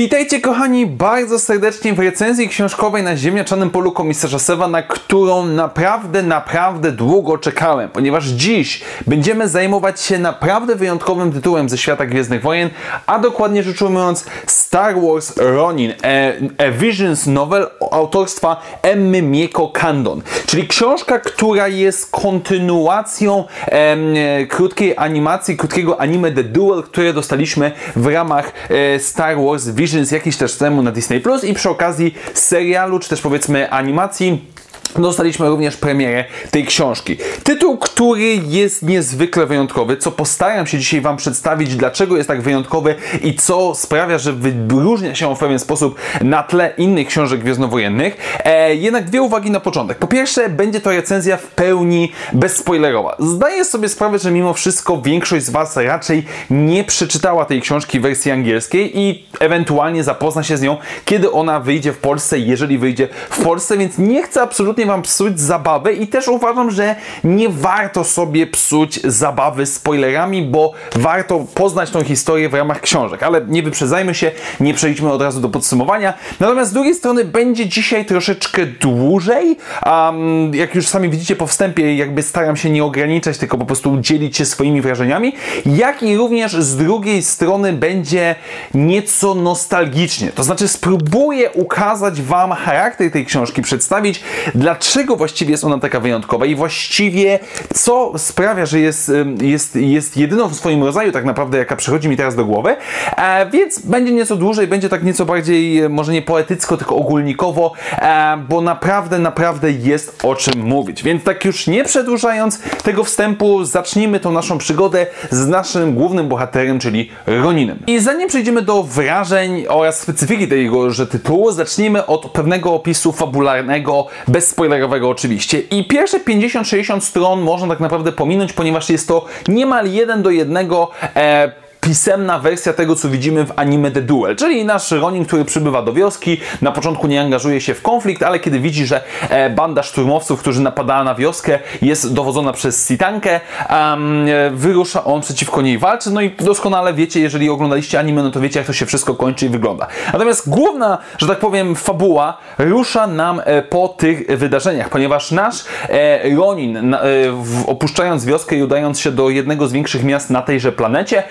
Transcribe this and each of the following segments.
Witajcie kochani bardzo serdecznie w recenzji książkowej na ziemniaczanym polu komisarza Sewa, na którą naprawdę, naprawdę długo czekałem, ponieważ dziś będziemy zajmować się naprawdę wyjątkowym tytułem ze świata Gwiezdnych Wojen, a dokładnie rzecz ujmując Star Wars Ronin, a, a Visions Novel autorstwa Emmy Mieko Kandon, czyli książka, która jest kontynuacją em, krótkiej animacji, krótkiego anime The Duel, które dostaliśmy w ramach e, Star Wars Visions jakiś też temu na Disney Plus i przy okazji serialu, czy też powiedzmy animacji Dostaliśmy również premierę tej książki. Tytuł, który jest niezwykle wyjątkowy, co postaram się dzisiaj Wam przedstawić, dlaczego jest tak wyjątkowy i co sprawia, że wyróżnia się on w pewien sposób na tle innych książek gwiezdnowojennych. E, jednak dwie uwagi na początek. Po pierwsze, będzie to recenzja w pełni bezspoilerowa. Zdaję sobie sprawę, że mimo wszystko większość z Was raczej nie przeczytała tej książki w wersji angielskiej i ewentualnie zapozna się z nią, kiedy ona wyjdzie w Polsce, jeżeli wyjdzie w Polsce, więc nie chcę absolutnie absolutnie Wam psuć zabawy i też uważam, że nie warto sobie psuć zabawy spoilerami, bo warto poznać tą historię w ramach książek. Ale nie wyprzedzajmy się, nie przejdźmy od razu do podsumowania. Natomiast z drugiej strony będzie dzisiaj troszeczkę dłużej. Um, jak już sami widzicie po wstępie, jakby staram się nie ograniczać, tylko po prostu dzielić się swoimi wrażeniami. Jak i również z drugiej strony będzie nieco nostalgicznie. To znaczy spróbuję ukazać Wam charakter tej książki, przedstawić dla dlaczego właściwie jest ona taka wyjątkowa i właściwie co sprawia, że jest, jest, jest jedyną w swoim rodzaju tak naprawdę, jaka przychodzi mi teraz do głowy. E, więc będzie nieco dłużej, będzie tak nieco bardziej, e, może nie poetycko, tylko ogólnikowo, e, bo naprawdę, naprawdę jest o czym mówić. Więc tak już nie przedłużając tego wstępu, zacznijmy tą naszą przygodę z naszym głównym bohaterem, czyli Roninem. I zanim przejdziemy do wrażeń oraz specyfiki tego tytułu, zacznijmy od pewnego opisu fabularnego, bez spoilerowego oczywiście. I pierwsze 50-60 stron można tak naprawdę pominąć, ponieważ jest to niemal jeden do jednego e, pisemna wersja tego, co widzimy w anime The Duel, czyli nasz Ronin, który przybywa do wioski, na początku nie angażuje się w konflikt, ale kiedy widzi, że e, banda szturmowców, którzy napadała na wioskę, jest dowodzona przez Sitankę, um, wyrusza on przeciwko niej walczy, no i doskonale wiecie, jeżeli oglądaliście anime, no to wiecie, jak to się wszystko kończy i wygląda. Natomiast główna, że tak powiem, fabuła rusza nam e, po tych wydarzeniach, ponieważ nasz Ronin, opuszczając wioskę i udając się do jednego z większych miast na tejże planecie,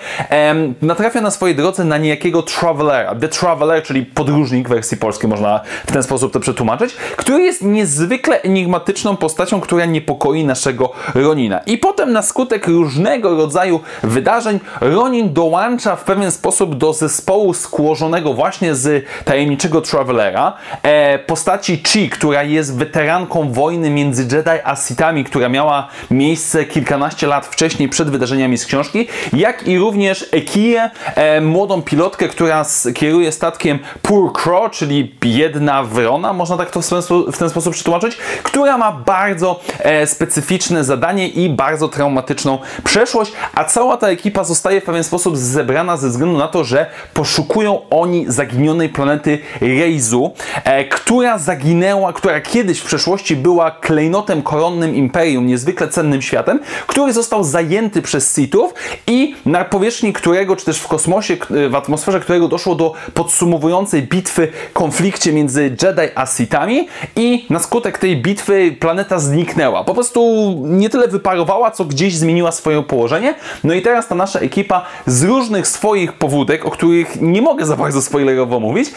natrafia na swojej drodze na niejakiego Travelera. The Traveler, czyli podróżnik w wersji polskiej, można w ten sposób to przetłumaczyć, który jest niezwykle enigmatyczną postacią, która niepokoi naszego Ronina. I potem na skutek różnego rodzaju wydarzeń Ronin dołącza w pewien sposób do zespołu skłożonego właśnie z tajemniczego Travelera, e, postaci Chi, która jest weteranką wojny między Jedi a Sithami, która miała miejsce kilkanaście lat wcześniej przed wydarzeniami z książki, jak i również Ekiję, e, młodą pilotkę, która kieruje statkiem Poor Crow, czyli biedna wrona, można tak to w ten, w ten sposób przetłumaczyć, która ma bardzo e, specyficzne zadanie i bardzo traumatyczną przeszłość, a cała ta ekipa zostaje w pewien sposób zebrana ze względu na to, że poszukują oni zaginionej planety Reizu, e, która zaginęła, która kiedyś w przeszłości była klejnotem koronnym imperium, niezwykle cennym światem, który został zajęty przez Sithów i na powierzchni którego, czy też w kosmosie, w atmosferze którego doszło do podsumowującej bitwy, konflikcie między Jedi a Sithami i na skutek tej bitwy planeta zniknęła. Po prostu nie tyle wyparowała, co gdzieś zmieniła swoje położenie. No i teraz ta nasza ekipa z różnych swoich powódek, o których nie mogę za bardzo spoilerowo mówić,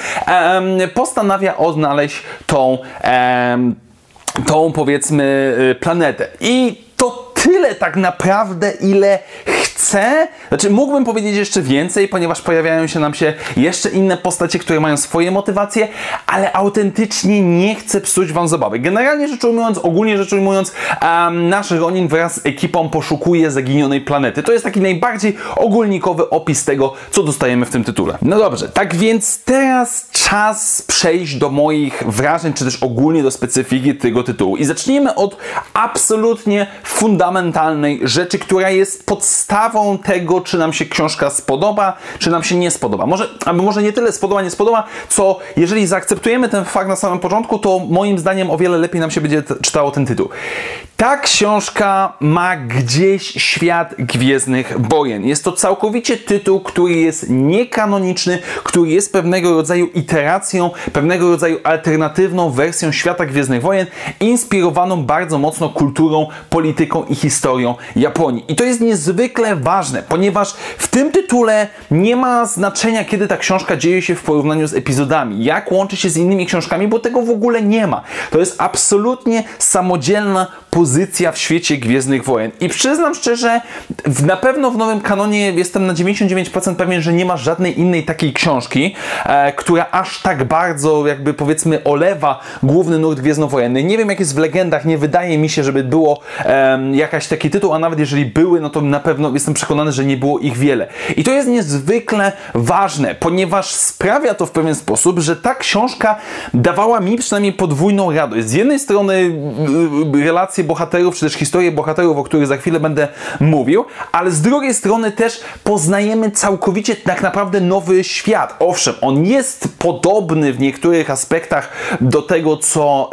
postanawia odnaleźć tą, tą powiedzmy y, planetę. I tyle tak naprawdę, ile chcę, znaczy mógłbym powiedzieć jeszcze więcej, ponieważ pojawiają się nam się jeszcze inne postacie, które mają swoje motywacje, ale autentycznie nie chcę psuć wam zabawy. Generalnie rzecz ujmując, ogólnie rzecz ujmując, um, nasz Ronin wraz z ekipą poszukuje zaginionej planety. To jest taki najbardziej ogólnikowy opis tego, co dostajemy w tym tytule. No dobrze, tak więc teraz czas przejść do moich wrażeń, czy też ogólnie do specyfiki tego tytułu. I zacznijmy od absolutnie fundamentalnego fundamentalnej rzeczy, która jest podstawą tego, czy nam się książka spodoba, czy nam się nie spodoba. Może, albo może nie tyle spodoba, nie spodoba, co jeżeli zaakceptujemy ten fakt na samym początku, to moim zdaniem o wiele lepiej nam się będzie czytało ten tytuł. Ta książka ma gdzieś świat Gwiezdnych Wojen. Jest to całkowicie tytuł, który jest niekanoniczny, który jest pewnego rodzaju iteracją, pewnego rodzaju alternatywną wersją świata Gwiezdnych Wojen, inspirowaną bardzo mocno kulturą, polityką i historią Japonii. I to jest niezwykle ważne, ponieważ w tym tytule nie ma znaczenia, kiedy ta książka dzieje się w porównaniu z epizodami, jak łączy się z innymi książkami, bo tego w ogóle nie ma. To jest absolutnie samodzielna pozycja w świecie Gwiezdnych Wojen. I przyznam szczerze, na pewno w nowym kanonie jestem na 99% pewien, że nie ma żadnej innej takiej książki, e, która aż tak bardzo jakby powiedzmy olewa główny nurt Gwiezdnowojenny. Nie wiem jak jest w legendach, nie wydaje mi się, żeby było e, jakaś taki tytuł, a nawet jeżeli były, no to na pewno jestem przekonany, że nie było ich wiele. I to jest niezwykle ważne, ponieważ sprawia to w pewien sposób, że ta książka dawała mi przynajmniej podwójną radość. Z jednej strony y, y, relacje bohaterów, czy też historię bohaterów, o których za chwilę będę mówił, ale z drugiej strony też poznajemy całkowicie tak naprawdę nowy świat. Owszem, on jest podobny w niektórych aspektach do tego, co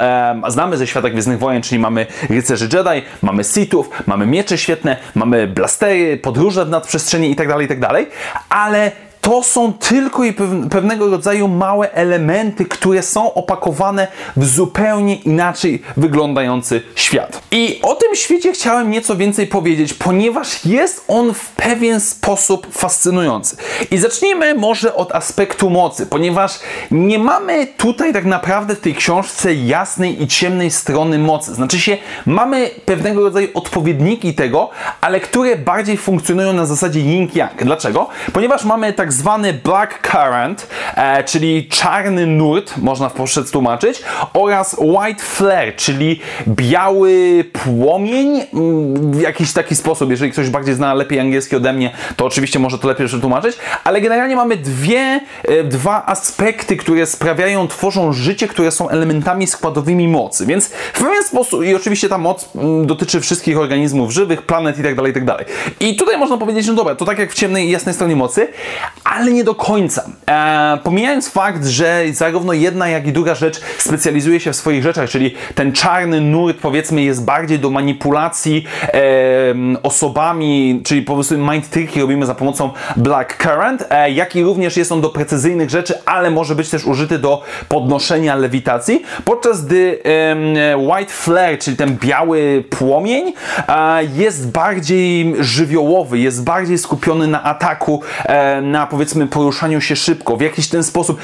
znamy ze świata Gwiezdnych Wojen, czyli mamy rycerzy Jedi, mamy Sithów, mamy miecze świetne, mamy blastery, podróże w nadprzestrzeni itd., tak itd., tak ale to są tylko i pewnego rodzaju małe elementy, które są opakowane w zupełnie inaczej wyglądający świat. I o tym świecie chciałem nieco więcej powiedzieć, ponieważ jest on w pewien sposób fascynujący. I zacznijmy może od aspektu mocy, ponieważ nie mamy tutaj tak naprawdę w tej książce jasnej i ciemnej strony mocy. Znaczy się, mamy pewnego rodzaju odpowiedniki tego, ale które bardziej funkcjonują na zasadzie yin-yang. Dlaczego? Ponieważ mamy tak zwany black current, e, czyli czarny nurt, można w Polsce tłumaczyć, oraz white flare, czyli biały płomień, mm, w jakiś taki sposób. Jeżeli ktoś bardziej zna lepiej angielski ode mnie, to oczywiście może to lepiej przetłumaczyć, ale generalnie mamy dwie, e, dwa aspekty, które sprawiają, tworzą życie, które są elementami składowymi mocy. Więc w pewien sposób, i oczywiście ta moc mm, dotyczy wszystkich organizmów żywych, planet i tak dalej, i tak. I tutaj można powiedzieć, no dobra, to tak jak w ciemnej i jasnej stronie mocy, ale nie do końca. E, pomijając fakt, że zarówno jedna, jak i druga rzecz specjalizuje się w swoich rzeczach, czyli ten czarny nurt powiedzmy jest bardziej do manipulacji e, osobami, czyli po prostu mind tricki robimy za pomocą Black Current, e, jak i również jest on do precyzyjnych rzeczy, ale może być też użyty do podnoszenia lewitacji, podczas gdy White Flare, czyli ten biały płomień, e, jest bardziej żywiołowy, jest bardziej skupiony na ataku, e, na powiedzmy poruszaniu się szybko, w jakiś ten sposób.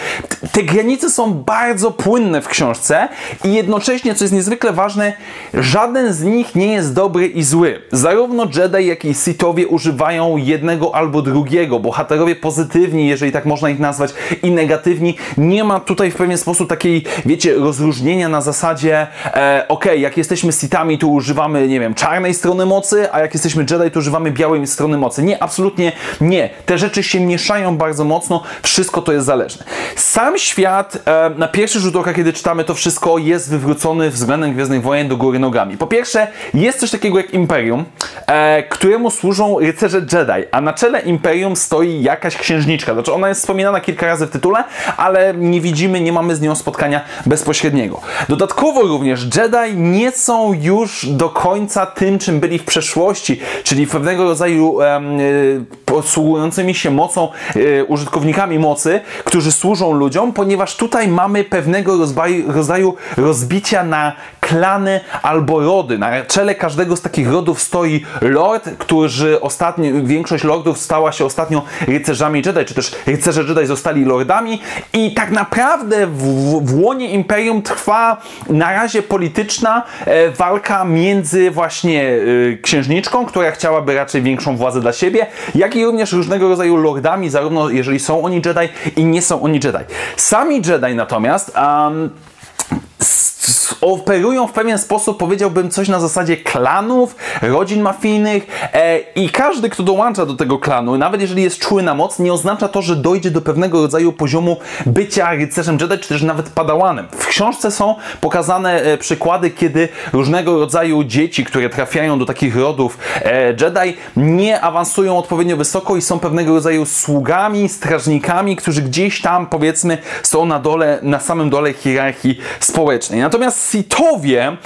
Te granice są bardzo płynne w książce i jednocześnie, co jest niezwykle ważne, żaden z nich nie jest dobry i zły. Zarówno Jedi, jak i Sithowie używają jednego albo drugiego. Bohaterowie pozytywni, jeżeli tak można ich nazwać, i negatywni. Nie ma tutaj w pewien sposób takiej, wiecie, rozróżnienia na zasadzie e, ok, jak jesteśmy Sithami, to używamy, nie wiem, czarnej strony mocy, a jak jesteśmy Jedi, to używamy białej strony mocy. Nie, absolutnie nie. Te rzeczy się mieszają bardzo mocno, wszystko to jest zależne. Sam świat, e, na pierwszy rzut oka, kiedy czytamy to wszystko, jest wywrócony względem Gwiezdnych Wojen do góry nogami. Po pierwsze, jest coś takiego jak Imperium, e, któremu służą rycerze Jedi, a na czele Imperium stoi jakaś księżniczka. Znaczy ona jest wspominana kilka razy w tytule, ale nie widzimy, nie mamy z nią spotkania bezpośredniego. Dodatkowo również Jedi nie są już do końca tym, czym byli w przeszłości, czyli pewnego rodzaju e, posługującymi się mocą e, użytkownikami mocy, którzy służą ludziom, ponieważ tutaj mamy pewnego rodzaju rozbicia na klany albo rody. Na czele każdego z takich rodów stoi lord, którzy ostatnio, większość lordów stała się ostatnio rycerzami Jedi, czy też rycerze Jedi zostali lordami i tak naprawdę w, w łonie Imperium trwa na razie polityczna e, walka między właśnie e, księżniczką, która chciałaby raczej większą władzę dla siebie, jak i również różnego rodzaju lordami, zarówno jeżeli są oni Jedi i nie są oni Jedi. Sami Jedi natomiast um, operują w pewien sposób, powiedziałbym, coś na zasadzie klanów, rodzin mafijnych e, i każdy, kto dołącza do tego klanu, nawet jeżeli jest czuły na moc, nie oznacza to, że dojdzie do pewnego rodzaju poziomu bycia rycerzem Jedi, czy też nawet padałanem. W książce są pokazane e, przykłady, kiedy różnego rodzaju dzieci, które trafiają do takich rodów e, Jedi, nie awansują odpowiednio wysoko i są pewnego rodzaju sługami, strażnikami, którzy gdzieś tam, powiedzmy, są na dole, na samym dole hierarchii społecznej. Natomiast Sithowie,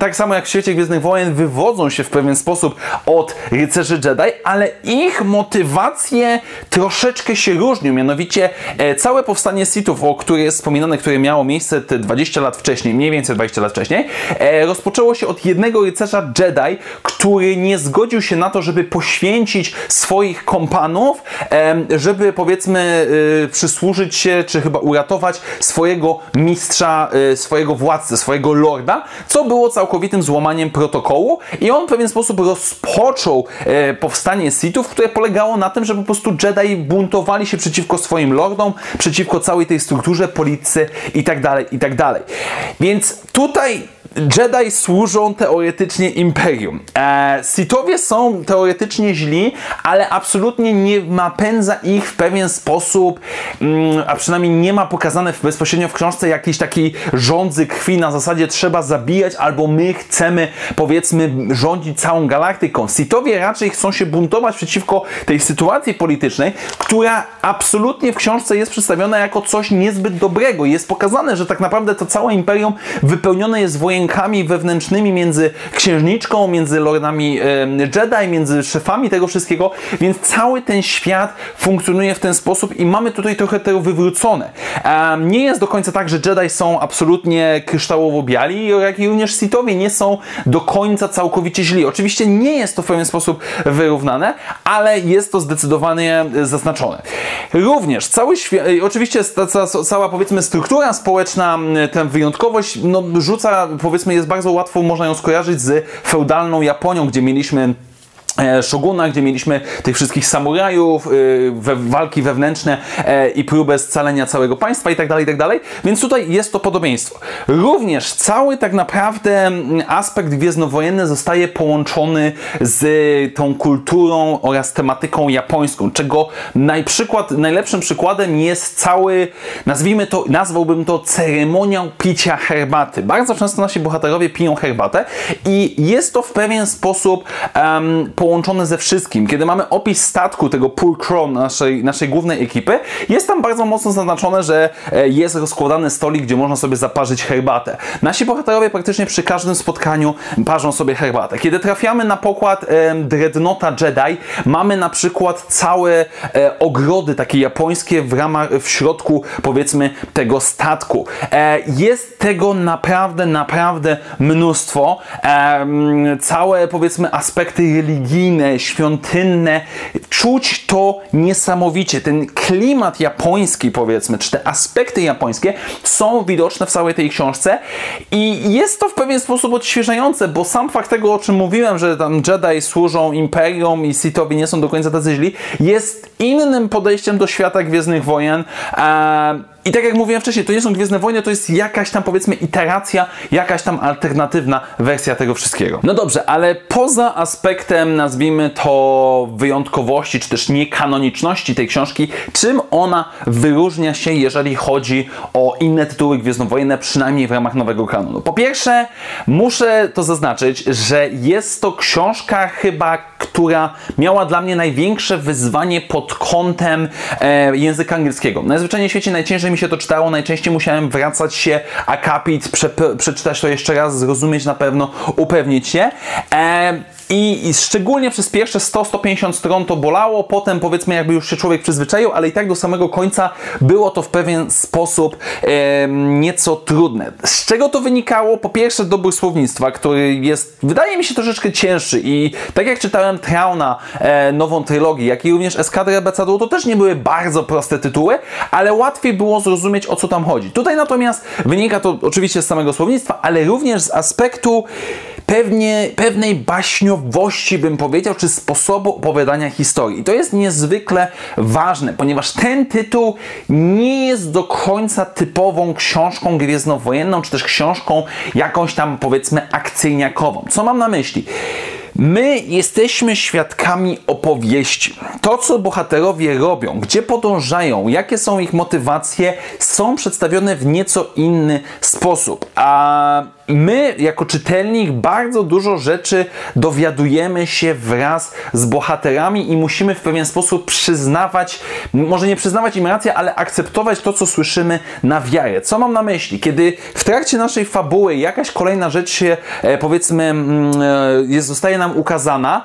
tak samo jak w świecie Gwiezdnych Wojen, wywodzą się w pewien sposób od rycerzy Jedi, ale ich motywacje troszeczkę się różnią. Mianowicie e, całe powstanie Sithów, o które jest wspominane, które miało miejsce te 20 lat wcześniej, mniej więcej 20 lat wcześniej, e, rozpoczęło się od jednego rycerza Jedi, który nie zgodził się na to, żeby poświęcić swoich kompanów, e, żeby powiedzmy e, przysłużyć się, czy chyba uratować swojego mistrza, e, swojego władcę, swojego lorda, co było całkowitym złamaniem protokołu i on w pewien sposób rozpoczął e, powstanie Sithów, które polegało na tym, że po prostu Jedi buntowali się przeciwko swoim lordom, przeciwko całej tej strukturze, polityce i tak dalej, i tak. Więc tutaj Jedi służą teoretycznie Imperium. E, Sithowie są teoretycznie źli, ale absolutnie nie napędza ich w pewien sposób, mm, a przynajmniej nie ma pokazane bezpośrednio w książce jakiejś takiej rządzy krwi na zasadzie trzeba zabijać albo my chcemy powiedzmy rządzić całą galaktyką. Sithowie raczej chcą się buntować przeciwko tej sytuacji politycznej, która absolutnie w książce jest przedstawiona jako coś niezbyt dobrego. Jest pokazane, że tak naprawdę to całe Imperium wypełnione jest wojen wojenkami wewnętrznymi między księżniczką, między lordami Jedi, między szefami tego wszystkiego, więc cały ten świat funkcjonuje w ten sposób i mamy tutaj trochę tego wywrócone. Nie jest do końca tak, że Jedi są absolutnie kryształowo biali, jak i również Sithowie nie są do końca całkowicie źli. Oczywiście nie jest to w pewien sposób wyrównane, ale jest to zdecydowanie zaznaczone. Również cały świat, oczywiście ta, cała powiedzmy struktura społeczna, tę wyjątkowość no, rzuca powiedzmy jest bardzo łatwo, można ją skojarzyć z feudalną Japonią, gdzie mieliśmy Szoguna, gdzie mieliśmy tych wszystkich samurajów, y, we, walki wewnętrzne e, i próbę scalenia całego państwa i tak dalej, tak dalej. Więc tutaj jest to podobieństwo. Również cały tak naprawdę aspekt gwiezdnowojenny zostaje połączony z tą kulturą oraz tematyką japońską, czego najprzykład, najlepszym przykładem jest cały, nazwijmy to, nazwałbym to ceremoniał picia herbaty. Bardzo często nasi bohaterowie piją herbatę i jest to w pewien sposób um, połączone ze wszystkim. Kiedy mamy opis statku tego Pool Crow naszej, naszej głównej ekipy, jest tam bardzo mocno zaznaczone, że e, jest rozkładany stolik, gdzie można sobie zaparzyć herbatę. Nasi bohaterowie praktycznie przy każdym spotkaniu parzą sobie herbatę. Kiedy trafiamy na pokład e, Dreadnota Jedi, mamy na przykład całe e, ogrody takie japońskie w ramach, w środku powiedzmy tego statku. E, jest tego naprawdę, naprawdę mnóstwo. E, całe powiedzmy aspekty religijne religijne, świątynne. Czuć to niesamowicie. Ten klimat japoński, powiedzmy, czy te aspekty japońskie są widoczne w całej tej książce i jest to w pewien sposób odświeżające, bo sam fakt tego, o czym mówiłem, że tam Jedi służą Imperium i Sithowie nie są do końca tacy źli, jest innym podejściem do świata Gwiezdnych Wojen. Eee, i tak jak mówiłem wcześniej, to nie są Gwiezdne Wojny, to jest jakaś tam powiedzmy iteracja, jakaś tam alternatywna wersja tego wszystkiego. No dobrze, ale poza aspektem, nazwijmy to wyjątkowości, czy też niekanoniczności tej książki, czym ona wyróżnia się, jeżeli chodzi o inne tytuły gwiezdnowojenne, przynajmniej w ramach nowego kanonu? Po pierwsze, muszę to zaznaczyć, że jest to książka chyba, która miała dla mnie największe wyzwanie pod kątem e, języka angielskiego. Najzwyczajniej w świecie najciężej mi się to czytało, najczęściej musiałem wracać się, akapit, prze, przeczytać to jeszcze raz, zrozumieć na pewno, upewnić się. E, i, I, szczególnie przez pierwsze 100-150 stron to bolało, potem powiedzmy jakby już się człowiek przyzwyczaił, ale i tak do samego końca było to w pewien sposób e, nieco trudne. Z czego to wynikało? Po pierwsze dobór słownictwa, który jest, wydaje mi się, troszeczkę cięższy i tak jak czytałem Trauna, e, nową trylogię, jak i również Eskadrę Becadu, to też nie były bardzo proste tytuły, ale łatwiej było zrozumieć o co tam chodzi. Tutaj natomiast wynika to oczywiście z samego słownictwa, ale również z aspektu pewnie, pewnej baśniowości, bym powiedział, czy sposobu opowiadania historii. I to jest niezwykle ważne, ponieważ ten tytuł nie jest do końca typową książką gwiezdnowojenną, czy też książką jakąś tam, powiedzmy, akcyjniakową. Co mam na myśli? My jesteśmy świadkami opowieści. To, co bohaterowie robią, gdzie podążają, jakie są ich motywacje, są przedstawione w nieco inny sposób. A my, jako czytelnik, bardzo dużo rzeczy dowiadujemy się wraz z bohaterami i musimy w pewien sposób przyznawać, może nie przyznawać im rację, ale akceptować to, co słyszymy na wiarę. Co mam na myśli? Kiedy w trakcie naszej fabuły jakaś kolejna rzecz się, e, powiedzmy, mm, e, jest, zostaje nam ukazana,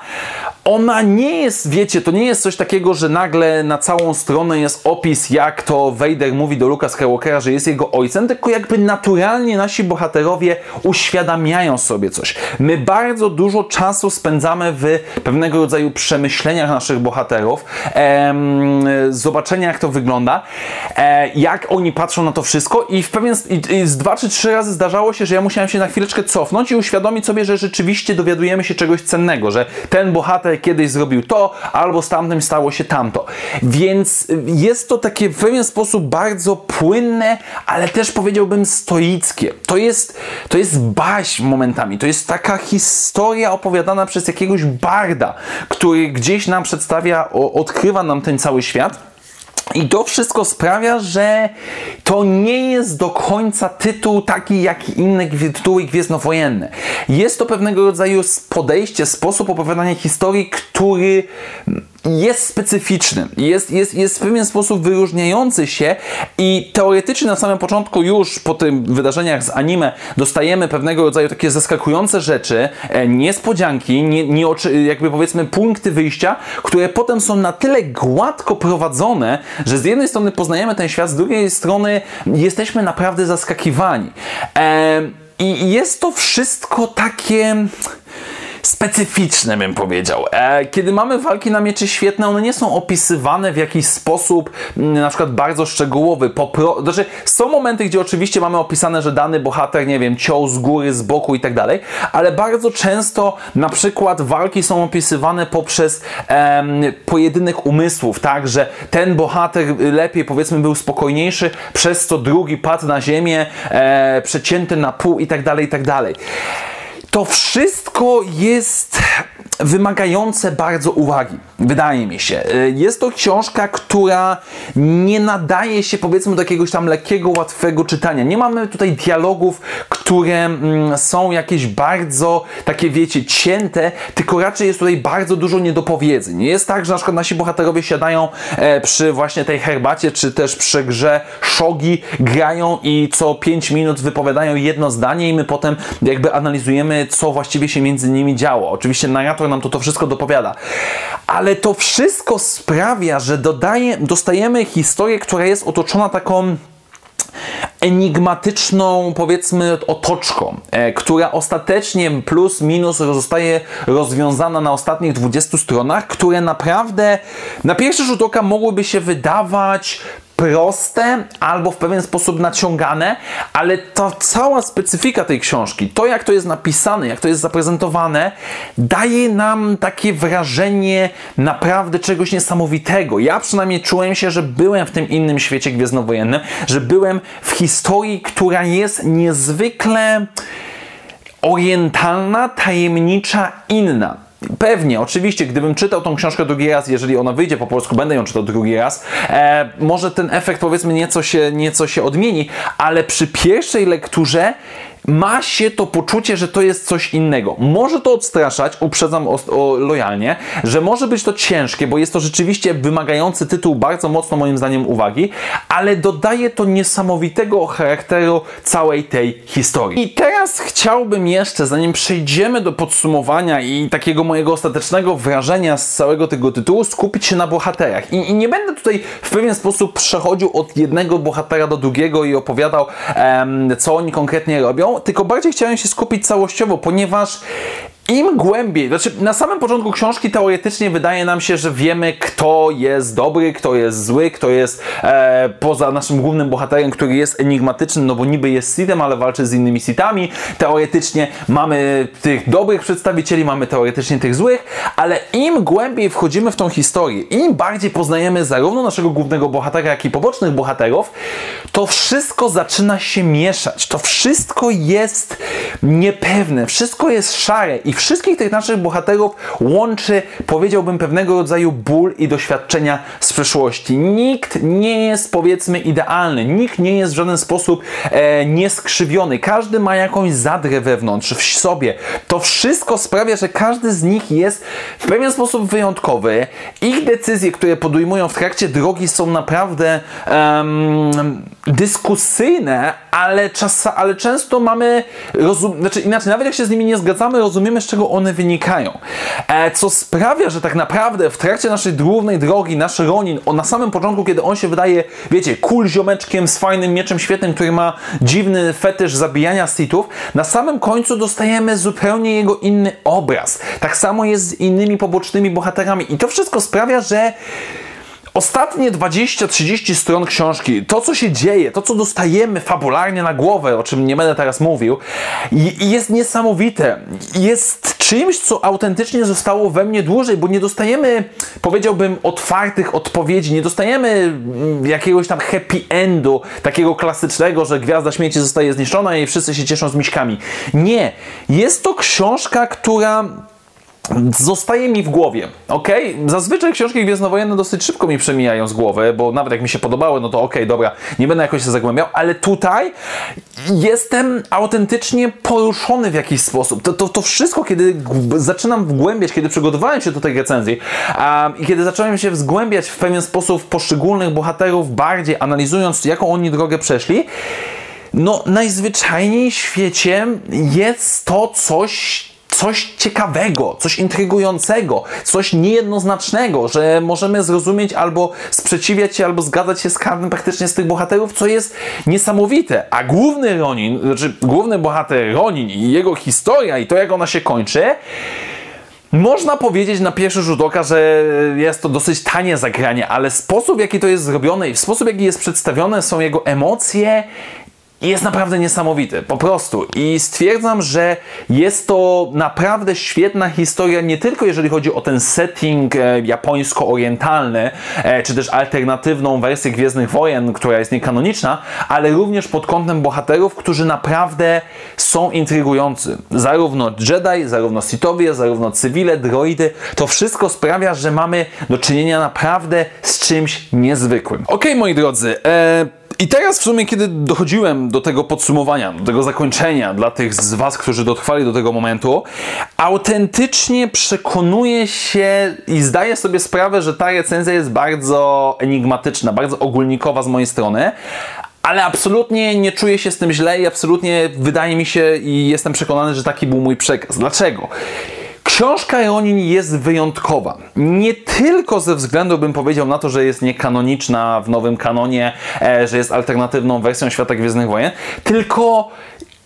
ona nie jest, wiecie, to nie jest coś takiego, że nagle na całą stronę jest opis, jak to Vader mówi do Luka Skywalkera, że jest jego ojcem, tylko jakby naturalnie nasi bohaterowie uświadamiają sobie coś. My bardzo dużo czasu spędzamy w pewnego rodzaju przemyśleniach naszych bohaterów, em, zobaczenia jak to wygląda, e, jak oni patrzą na to wszystko i w pewien i, i z dwa czy trzy razy zdarzało się, że ja musiałem się na chwileczkę cofnąć i uświadomić sobie, że rzeczywiście dowiadujemy się czegoś cennego, że ten bohater kiedyś zrobił to, albo z tamtym stało się tamto. Więc jest to takie w pewien sposób bardzo płynne, ale też powiedziałbym stoickie. To jest, to jest baś momentami, to jest taka historia opowiadana przez jakiegoś barda, który gdzieś nam przedstawia, odkrywa nam ten cały świat. I to wszystko sprawia, że to nie jest do końca tytuł taki jak inne tytuły gwiezdnowojenne. Jest to pewnego rodzaju podejście, sposób opowiadania historii, który jest specyficzny, jest, jest, jest w pewien sposób wyróżniający się i teoretycznie na samym początku już po tych wydarzeniach z anime dostajemy pewnego rodzaju takie zaskakujące rzeczy, e, niespodzianki, nie, nie jakby powiedzmy punkty wyjścia, które potem są na tyle gładko prowadzone, że z jednej strony poznajemy ten świat, z drugiej strony jesteśmy naprawdę zaskakiwani. E, I jest to wszystko takie specyficzne, bym powiedział. E, kiedy mamy walki na mieczy świetne, one nie są opisywane w jakiś sposób mm, na przykład bardzo szczegółowy. Popro... Znaczy, są momenty, gdzie oczywiście mamy opisane, że dany bohater, nie wiem, ciął z góry, z boku i tak dalej, ale bardzo często na przykład walki są opisywane poprzez em, pojedynek umysłów, tak, że ten bohater lepiej, powiedzmy, był spokojniejszy, przez co drugi padł na ziemię, e, przecięty na pół i tak dalej, i tak dalej. To wszystko jest wymagające bardzo uwagi, wydaje mi się. Y, jest to książka, która nie nadaje się powiedzmy do jakiegoś tam lekkiego, łatwego czytania. Nie mamy tutaj dialogów, które mm, są jakieś bardzo takie, wiecie, cięte, tylko raczej jest tutaj bardzo dużo niedopowiedzeń. Nie jest tak, że na przykład nasi bohaterowie siadają e, przy właśnie tej herbacie, czy też przy grze szogi, grają i co 5 minut wypowiadają jedno zdanie i my potem jakby analizujemy, co właściwie się między nimi działo. Oczywiście narrator nam to, to wszystko dopowiada. Ale to wszystko sprawia, że dodaje, dostajemy historię, która jest otoczona taką enigmatyczną, powiedzmy, otoczką, e, która ostatecznie plus minus zostaje rozwiązana na ostatnich 20 stronach, które naprawdę na pierwszy rzut oka mogłyby się wydawać proste albo w pewien sposób naciągane, ale ta cała specyfika tej książki, to jak to jest napisane, jak to jest zaprezentowane, daje nam takie wrażenie naprawdę czegoś niesamowitego. Ja przynajmniej czułem się, że byłem w tym innym świecie gwiezdnowojennym, że byłem w historii, która jest niezwykle orientalna, tajemnicza, inna. Pewnie, oczywiście, gdybym czytał tą książkę drugi raz, jeżeli ona wyjdzie po polsku, będę ją czytał drugi raz, e, może ten efekt powiedzmy nieco się, nieco się odmieni, ale przy pierwszej lekturze ma się to poczucie, że to jest coś innego. Może to odstraszać, uprzedzam o, o, lojalnie, że może być to ciężkie, bo jest to rzeczywiście wymagający tytuł bardzo mocno moim zdaniem uwagi, ale dodaje to niesamowitego charakteru całej tej historii. I teraz chciałbym jeszcze, zanim przejdziemy do podsumowania i takiego mojego ostatecznego wrażenia z całego tego tytułu, skupić się na bohaterach. I, i nie będę tutaj w pewien sposób przechodził od jednego bohatera do drugiego i opowiadał, um, co oni konkretnie robią, tylko bardziej chciałem się skupić całościowo, ponieważ im głębiej, znaczy na samym początku książki teoretycznie wydaje nam się, że wiemy, kto jest dobry, kto jest zły, kto jest e, poza naszym głównym bohaterem, który jest enigmatyczny, no bo niby jest Sithem, ale walczy z innymi Sithami. Teoretycznie mamy tych dobrych przedstawicieli, mamy teoretycznie tych złych, ale im głębiej wchodzimy w tą historię, im bardziej poznajemy zarówno naszego głównego bohatera, jak i pobocznych bohaterów, to wszystko zaczyna się mieszać. To wszystko jest niepewne, wszystko jest szare i wszystkich tych naszych bohaterów łączy, powiedziałbym, pewnego rodzaju ból i doświadczenia z przeszłości. Nikt nie jest, powiedzmy, idealny. Nikt nie jest w żaden sposób e, nieskrzywiony. Każdy ma jakąś zadrę wewnątrz, w sobie. To wszystko sprawia, że każdy z nich jest w pewien sposób wyjątkowy. Ich decyzje, które podejmują w trakcie drogi są naprawdę um, dyskusyjne, ale, czas, ale często mamy, rozum, znaczy inaczej, nawet jak się z nimi nie zgadzamy, rozumiemy, z czego one wynikają. E, co sprawia, że tak naprawdę w trakcie naszej głównej drogi, nasz Ronin, on na samym początku, kiedy on się wydaje, wiecie, cool ziomeczkiem z fajnym mieczem świetnym, który ma dziwny fetysz zabijania Sithów, na samym końcu dostajemy zupełnie jego inny obraz. Tak samo jest z innymi pobocznymi bohaterami i to wszystko sprawia, że Ostatnie 20-30 stron książki, to co się dzieje, to co dostajemy fabularnie na głowę, o czym nie będę teraz mówił, jest niesamowite. Jest czymś, co autentycznie zostało we mnie dłużej, bo nie dostajemy, powiedziałbym, otwartych odpowiedzi, nie dostajemy mm, jakiegoś tam happy endu, takiego klasycznego, że Gwiazda Śmieci zostaje zniszczona i wszyscy się cieszą z miśkami. Nie. Jest to książka, która zostaje mi w głowie, ok? Zazwyczaj książki gwiezdnowojenne dosyć szybko mi przemijają z głowy, bo nawet jak mi się podobały, no to ok, dobra, nie będę jakoś się zagłębiał, ale tutaj jestem autentycznie poruszony w jakiś sposób. To, to, to wszystko, kiedy zaczynam wgłębiać, kiedy przygotowałem się do tej recenzji i kiedy zacząłem się wzgłębiać w pewien sposób poszczególnych bohaterów bardziej, analizując jaką oni drogę przeszli, no najzwyczajniej w świecie jest to coś coś ciekawego, coś intrygującego, coś niejednoznacznego, że możemy zrozumieć albo sprzeciwiać się, albo zgadzać się z każdym praktycznie z tych bohaterów, co jest niesamowite. A główny Ronin, znaczy główny bohater Ronin i jego historia i to, jak ona się kończy, można powiedzieć na pierwszy rzut oka, że jest to dosyć tanie zagranie, ale sposób, w jaki to jest zrobione i sposób, w jaki jest przedstawione, są jego emocje jest naprawdę niesamowity, po prostu. I stwierdzam, że jest to naprawdę świetna historia, nie tylko jeżeli chodzi o ten setting e, japońsko-orientalny, e, czy też alternatywną wersję Gwiezdnych Wojen, która jest niekanoniczna, ale również pod kątem bohaterów, którzy naprawdę są intrygujący. Zarówno Jedi, zarówno Sithowie, zarówno cywile, droidy, to wszystko sprawia, że mamy do czynienia naprawdę z czymś niezwykłym. Ok, moi drodzy, e i teraz w sumie, kiedy dochodziłem do tego podsumowania, do tego zakończenia dla tych z Was, którzy dotrwali do tego momentu, autentycznie przekonuję się i zdaję sobie sprawę, że ta recenzja jest bardzo enigmatyczna, bardzo ogólnikowa z mojej strony, ale absolutnie nie czuję się z tym źle i absolutnie wydaje mi się i jestem przekonany, że taki był mój przekaz. Dlaczego? Książka Ronin jest wyjątkowa. Nie tylko ze względu, bym powiedział, na to, że jest niekanoniczna w nowym kanonie, e, że jest alternatywną wersją Świata Gwiezdnych Wojen, tylko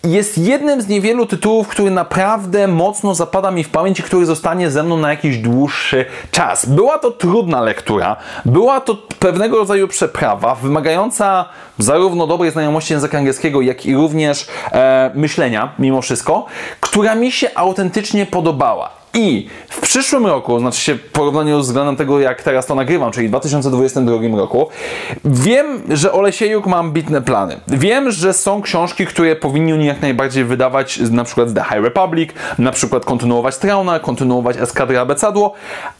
jest jednym z niewielu tytułów, który naprawdę mocno zapada mi w pamięć i który zostanie ze mną na jakiś dłuższy czas. Była to trudna lektura, była to pewnego rodzaju przeprawa, wymagająca zarówno dobrej znajomości języka angielskiego, jak i również e, myślenia, mimo wszystko, która mi się autentycznie podobała. I w przyszłym roku, znaczy się w porównaniu względem tego, jak teraz to nagrywam, czyli w 2022 roku, wiem, że Olesiejuk ma ambitne plany. Wiem, że są książki, które powinni oni jak najbardziej wydawać, na przykład The High Republic, na przykład kontynuować Trauna, kontynuować Eskadra Abecadło,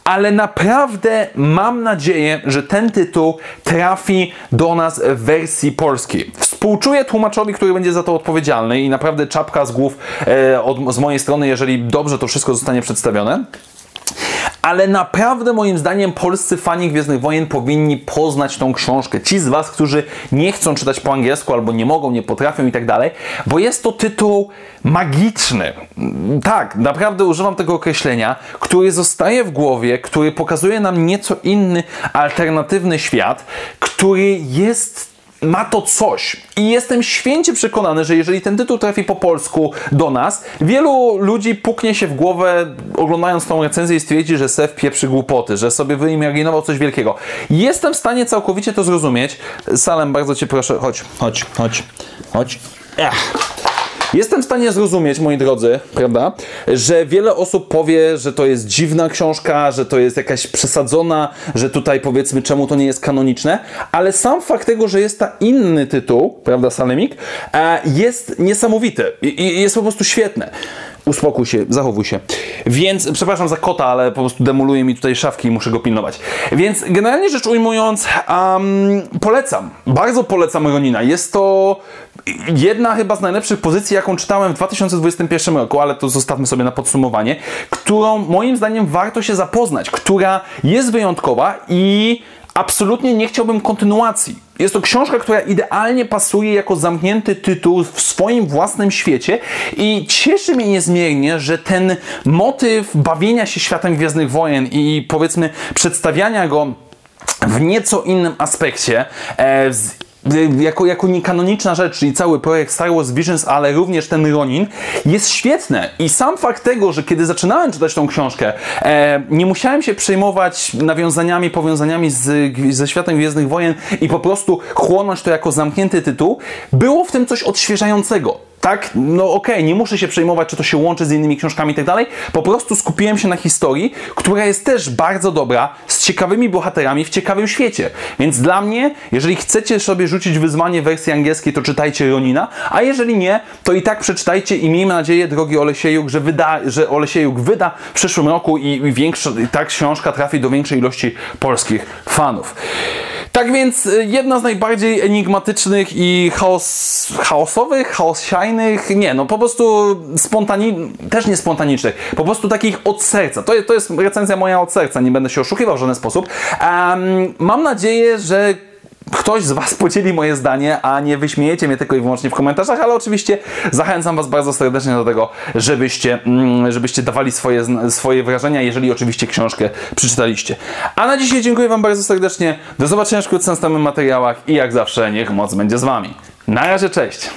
ale naprawdę mam nadzieję, że ten tytuł trafi do nas w wersji polskiej. Współczuję tłumaczowi, który będzie za to odpowiedzialny i naprawdę czapka z głów e, od, z mojej strony, jeżeli dobrze to wszystko zostanie przedstawione. Ale naprawdę moim zdaniem polscy fani Gwiezdnych Wojen powinni poznać tą książkę. Ci z Was, którzy nie chcą czytać po angielsku albo nie mogą, nie potrafią i tak dalej, bo jest to tytuł magiczny. Tak, naprawdę używam tego określenia, który zostaje w głowie, który pokazuje nam nieco inny, alternatywny świat, który jest ma to coś. I jestem święcie przekonany, że jeżeli ten tytuł trafi po polsku do nas, wielu ludzi puknie się w głowę oglądając tą recenzję i stwierdzi, że Sef pieprzy głupoty, że sobie wyimaginował coś wielkiego. Jestem w stanie całkowicie to zrozumieć. Salem, bardzo cię proszę, chodź, chodź, chodź, chodź. Ech. Jestem w stanie zrozumieć, moi drodzy, prawda, że wiele osób powie, że to jest dziwna książka, że to jest jakaś przesadzona, że tutaj powiedzmy czemu to nie jest kanoniczne, ale sam fakt tego, że jest ta inny tytuł, prawda, Salemik, e, jest niesamowity i jest po prostu świetne. Uspokój się, zachowuj się. Więc, przepraszam za kota, ale po prostu demoluje mi tutaj szafki i muszę go pilnować. Więc generalnie rzecz ujmując, um, polecam. Bardzo polecam Ronina. Jest to jedna chyba z najlepszych pozycji, jaką czytałem w 2021 roku, ale to zostawmy sobie na podsumowanie, którą moim zdaniem warto się zapoznać, która jest wyjątkowa i absolutnie nie chciałbym kontynuacji. Jest to książka, która idealnie pasuje jako zamknięty tytuł w swoim własnym świecie i cieszy mnie niezmiernie, że ten motyw bawienia się światem Gwiezdnych Wojen i powiedzmy przedstawiania go w nieco innym aspekcie, e, jako, jako niekanoniczna rzecz, czyli cały projekt Star Wars Visions, ale również ten Ronin, jest świetne. I sam fakt tego, że kiedy zaczynałem czytać tą książkę, e, nie musiałem się przejmować nawiązaniami, powiązaniami z, ze światem Gwiezdnych Wojen i po prostu chłonąć to jako zamknięty tytuł, było w tym coś odświeżającego tak, no okej, okay, nie muszę się przejmować, czy to się łączy z innymi książkami i tak dalej. Po prostu skupiłem się na historii, która jest też bardzo dobra, z ciekawymi bohaterami w ciekawym świecie. Więc dla mnie, jeżeli chcecie sobie rzucić wyzwanie wersji angielskiej, to czytajcie Ronina, a jeżeli nie, to i tak przeczytajcie i miejmy nadzieję, drogi Olesiejuk, że, wyda, że Olesiejuk wyda w przyszłym roku i, i, większa, i tak książka trafi do większej ilości polskich fanów. Tak więc y, jedna z najbardziej enigmatycznych i chaos, chaosowych, chaosiajnych, nie, no po prostu spontani, też nie spontanicznych, po prostu takich od serca. To, to jest recenzja moja od serca, nie będę się oszukiwał w żaden sposób. Um, mam nadzieję, że ktoś z Was podzieli moje zdanie, a nie wyśmiejecie mnie tylko i wyłącznie w komentarzach, ale oczywiście zachęcam Was bardzo serdecznie do tego, żebyście, mm, żebyście dawali swoje, swoje wrażenia, jeżeli oczywiście książkę przeczytaliście. A na dzisiaj dziękuję Wam bardzo serdecznie. Do zobaczenia wkrótce w następnych materiałach i jak zawsze niech moc będzie z Wami. Na razie, cześć!